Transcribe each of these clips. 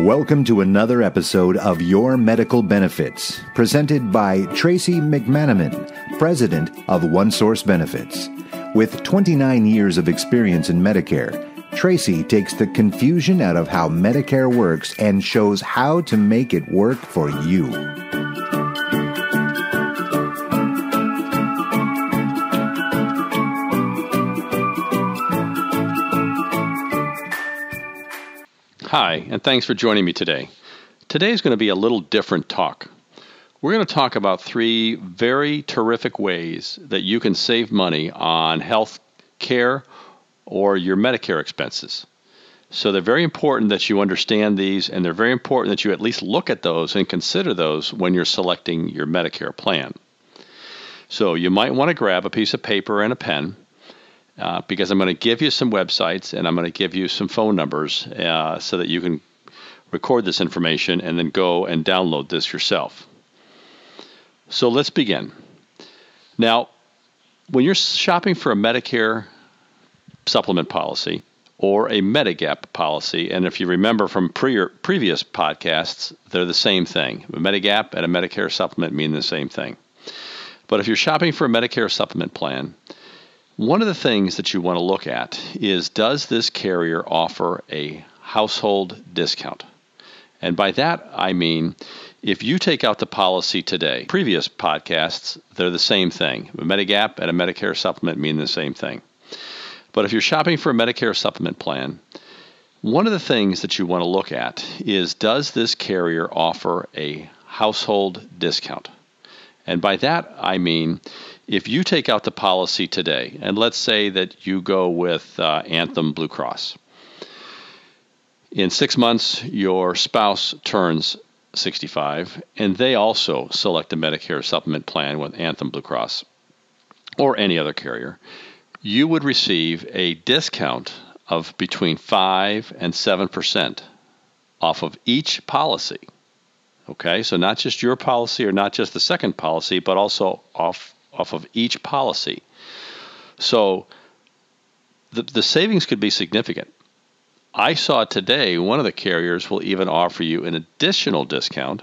Welcome to another episode of Your Medical Benefits, presented by Tracy McManaman, President of OneSource Benefits. With 29 years of experience in Medicare, Tracy takes the confusion out of how Medicare works and shows how to make it work for you. Hi, and thanks for joining me today. Today is going to be a little different talk. We're going to talk about three very terrific ways that you can save money on health care or your Medicare expenses. So they're very important that you understand these, and they're very important that you at least look at those and consider those when you're selecting your Medicare plan. So you might want to grab a piece of paper and a pen uh, because I'm going to give you some websites and I'm going to give you some phone numbers uh, so that you can record this information and then go and download this yourself. So let's begin. Now, when you're shopping for a Medicare supplement policy or a Medigap policy, and if you remember from pre- previous podcasts, they're the same thing. A Medigap and a Medicare supplement mean the same thing. But if you're shopping for a Medicare supplement plan, one of the things that you want to look at is does this carrier offer a household discount? And by that, I mean if you take out the policy today, previous podcasts, they're the same thing. A Medigap and a Medicare supplement mean the same thing. But if you're shopping for a Medicare supplement plan, one of the things that you want to look at is does this carrier offer a household discount? And by that, I mean if you take out the policy today, and let's say that you go with uh, Anthem Blue Cross, in six months, your spouse turns 65, and they also select a Medicare supplement plan with Anthem Blue Cross or any other carrier, you would receive a discount of between 5 and 7% off of each policy. Okay, so not just your policy or not just the second policy, but also off off of each policy. So the, the savings could be significant. I saw today one of the carriers will even offer you an additional discount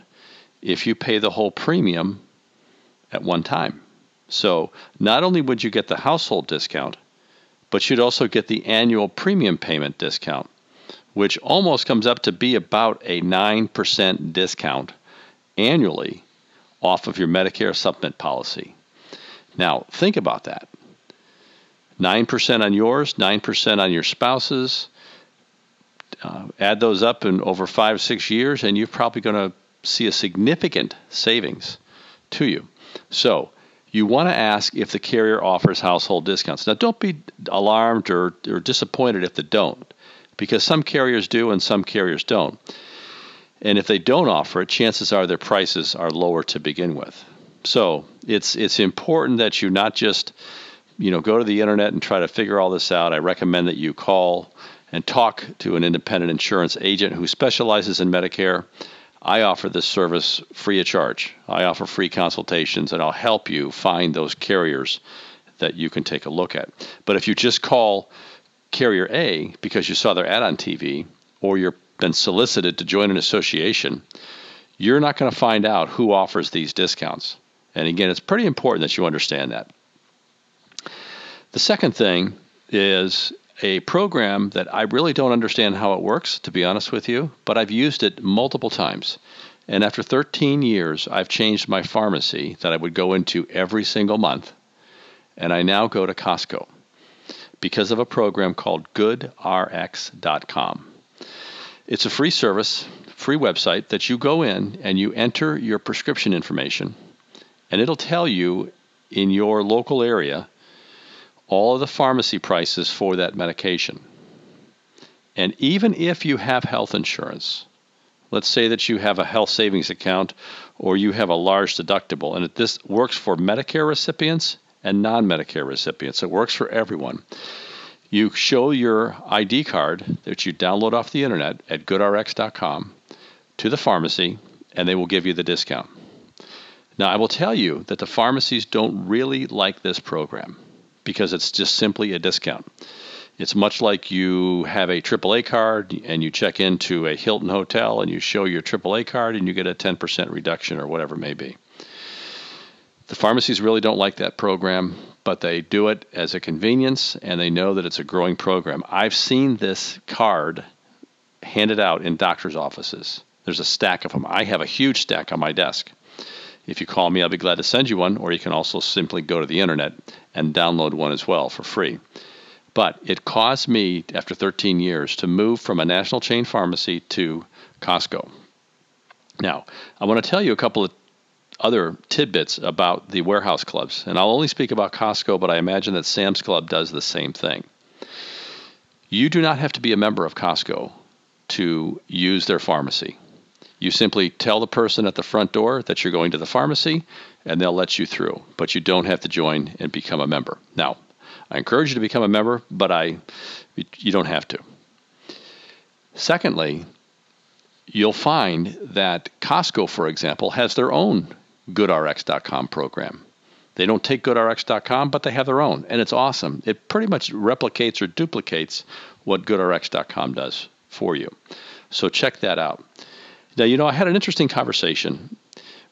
if you pay the whole premium at one time. So not only would you get the household discount, but you'd also get the annual premium payment discount, which almost comes up to be about a 9% discount annually off of your Medicare supplement policy. Now, think about that 9% on yours, 9% on your spouse's. Uh, add those up in over five, six years, and you're probably going to see a significant savings to you. So, you want to ask if the carrier offers household discounts. Now, don't be alarmed or, or disappointed if they don't, because some carriers do and some carriers don't. And if they don't offer it, chances are their prices are lower to begin with. So it's it's important that you not just you know go to the internet and try to figure all this out. I recommend that you call and talk to an independent insurance agent who specializes in Medicare. I offer this service free of charge. I offer free consultations and I'll help you find those carriers that you can take a look at. But if you just call carrier A because you saw their ad on TV or you've been solicited to join an association, you're not going to find out who offers these discounts. And again, it's pretty important that you understand that. The second thing is a program that I really don't understand how it works, to be honest with you, but I've used it multiple times. And after 13 years, I've changed my pharmacy that I would go into every single month. And I now go to Costco because of a program called GoodRx.com. It's a free service, free website that you go in and you enter your prescription information and it'll tell you in your local area all of the pharmacy prices for that medication. And even if you have health insurance, let's say that you have a health savings account or you have a large deductible, and this works for Medicare recipients and non Medicare recipients, it works for everyone. You show your ID card that you download off the internet at goodrx.com to the pharmacy, and they will give you the discount. Now, I will tell you that the pharmacies don't really like this program because it's just simply a discount. It's much like you have a AAA card and you check into a Hilton hotel and you show your AAA card and you get a 10% reduction or whatever it may be. The pharmacies really don't like that program, but they do it as a convenience and they know that it's a growing program. I've seen this card handed out in doctor's offices. There's a stack of them. I have a huge stack on my desk. If you call me, I'll be glad to send you one, or you can also simply go to the internet and download one as well for free. But it caused me, after 13 years, to move from a national chain pharmacy to Costco. Now, I want to tell you a couple of other tidbits about the warehouse clubs, and I'll only speak about Costco, but I imagine that Sam's Club does the same thing. You do not have to be a member of Costco to use their pharmacy. You simply tell the person at the front door that you're going to the pharmacy, and they'll let you through. But you don't have to join and become a member. Now, I encourage you to become a member, but I, you don't have to. Secondly, you'll find that Costco, for example, has their own GoodRx.com program. They don't take GoodRx.com, but they have their own, and it's awesome. It pretty much replicates or duplicates what GoodRx.com does for you. So check that out. Now, you know, I had an interesting conversation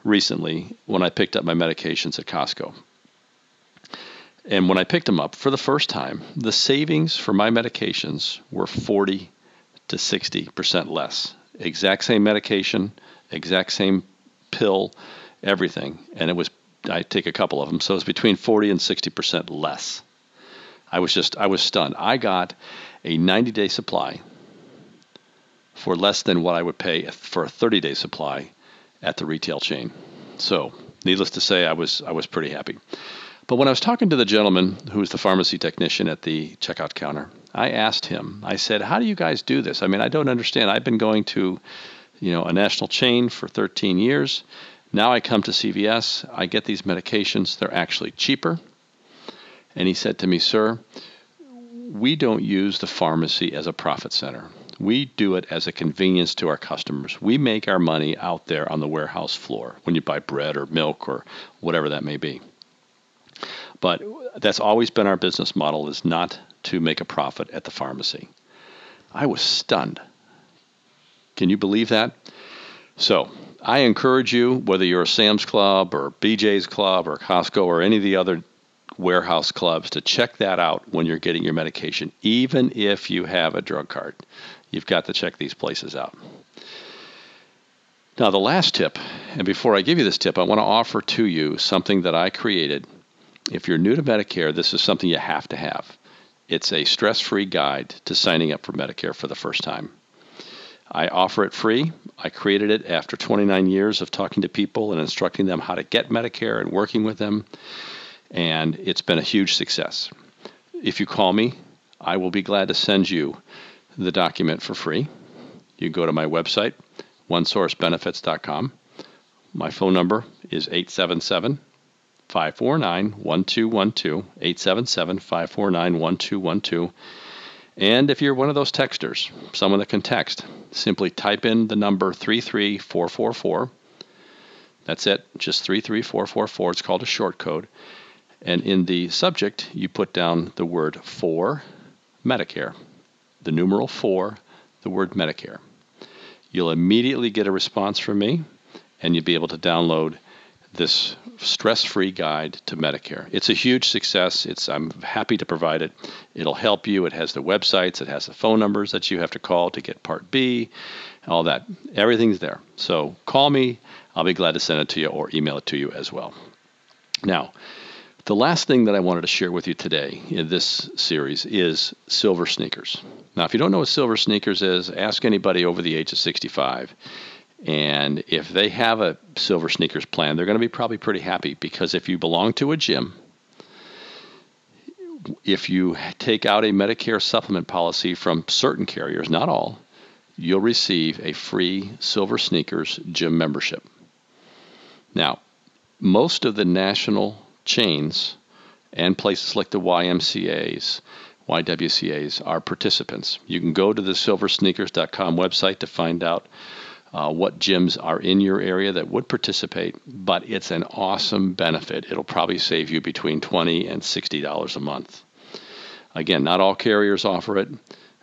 recently when I picked up my medications at Costco. And when I picked them up for the first time, the savings for my medications were 40 to 60% less. Exact same medication, exact same pill, everything. And it was, I take a couple of them, so it's between 40 and 60% less. I was just, I was stunned. I got a 90 day supply for less than what I would pay for a 30 day supply at the retail chain. So, needless to say, I was I was pretty happy. But when I was talking to the gentleman who was the pharmacy technician at the checkout counter, I asked him. I said, "How do you guys do this? I mean, I don't understand. I've been going to, you know, a national chain for 13 years. Now I come to CVS. I get these medications. They're actually cheaper." And he said to me, "Sir, we don't use the pharmacy as a profit center. We do it as a convenience to our customers. We make our money out there on the warehouse floor when you buy bread or milk or whatever that may be. But that's always been our business model is not to make a profit at the pharmacy. I was stunned. Can you believe that? So, I encourage you, whether you're a Sam's Club or BJ's Club or Costco or any of the other warehouse clubs, to check that out when you're getting your medication, even if you have a drug card you've got to check these places out. Now, the last tip, and before I give you this tip, I want to offer to you something that I created. If you're new to Medicare, this is something you have to have. It's a stress free guide to signing up for Medicare for the first time. I offer it free. I created it after 29 years of talking to people and instructing them how to get Medicare and working with them, and it's been a huge success. If you call me, I will be glad to send you the document for free. You go to my website, onesourcebenefits.com. My phone number is 877 549 1212. 877 549 1212. And if you're one of those texters, someone that can text, simply type in the number 33444. That's it, just 33444. It's called a short code. And in the subject, you put down the word for Medicare the numeral 4, the word Medicare. You'll immediately get a response from me, and you'll be able to download this stress-free guide to Medicare. It's a huge success. It's I'm happy to provide it. It'll help you. It has the websites, it has the phone numbers that you have to call to get Part B, all that. Everything's there. So call me. I'll be glad to send it to you or email it to you as well. Now, the last thing that I wanted to share with you today in this series is silver sneakers. Now, if you don't know what silver sneakers is, ask anybody over the age of 65. And if they have a silver sneakers plan, they're going to be probably pretty happy because if you belong to a gym, if you take out a Medicare supplement policy from certain carriers, not all, you'll receive a free silver sneakers gym membership. Now, most of the national chains and places like the YMCA's, YWCA's are participants. You can go to the silversneakers.com website to find out uh, what gyms are in your area that would participate, but it's an awesome benefit. It'll probably save you between 20 and $60 a month. Again, not all carriers offer it.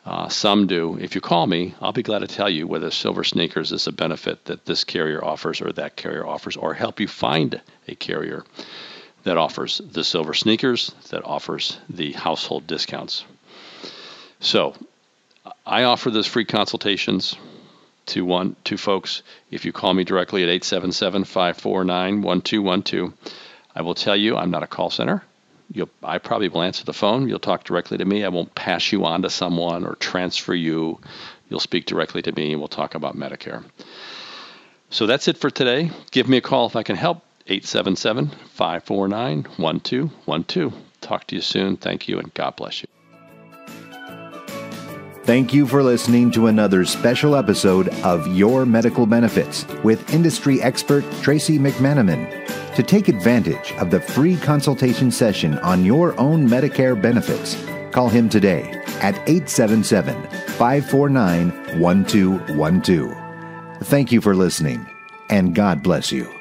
Uh, some do. If you call me, I'll be glad to tell you whether Silver Sneakers is a benefit that this carrier offers or that carrier offers, or help you find a carrier that offers the Silver Sneakers, that offers the household discounts. So, I offer those free consultations to one to folks. If you call me directly at 877-549-1212, I will tell you I'm not a call center. You'll, I probably will answer the phone. You'll talk directly to me. I won't pass you on to someone or transfer you. You'll speak directly to me and we'll talk about Medicare. So that's it for today. Give me a call if I can help. 877 549 1212. Talk to you soon. Thank you and God bless you. Thank you for listening to another special episode of Your Medical Benefits with industry expert Tracy McManaman. To take advantage of the free consultation session on your own Medicare benefits, call him today at 877 549 1212. Thank you for listening, and God bless you.